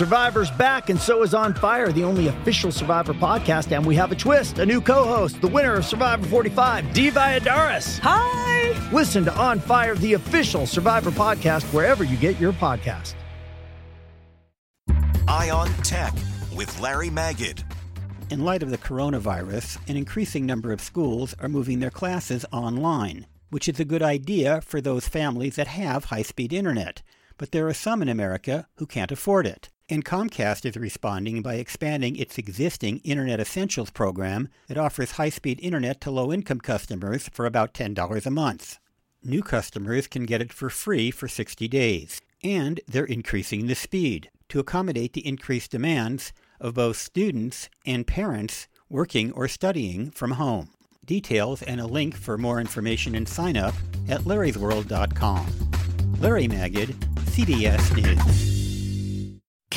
Survivor's back, and so is On Fire, the only official Survivor podcast. And we have a twist a new co host, the winner of Survivor 45, Dee Valladares. Hi! Listen to On Fire, the official Survivor podcast, wherever you get your podcast. Eye on Tech with Larry Magid. In light of the coronavirus, an increasing number of schools are moving their classes online, which is a good idea for those families that have high speed internet. But there are some in America who can't afford it. And Comcast is responding by expanding its existing Internet Essentials program that offers high speed internet to low income customers for about $10 a month. New customers can get it for free for 60 days, and they're increasing the speed to accommodate the increased demands of both students and parents working or studying from home. Details and a link for more information and sign up at larrysworld.com. Larry Magid, CBS News.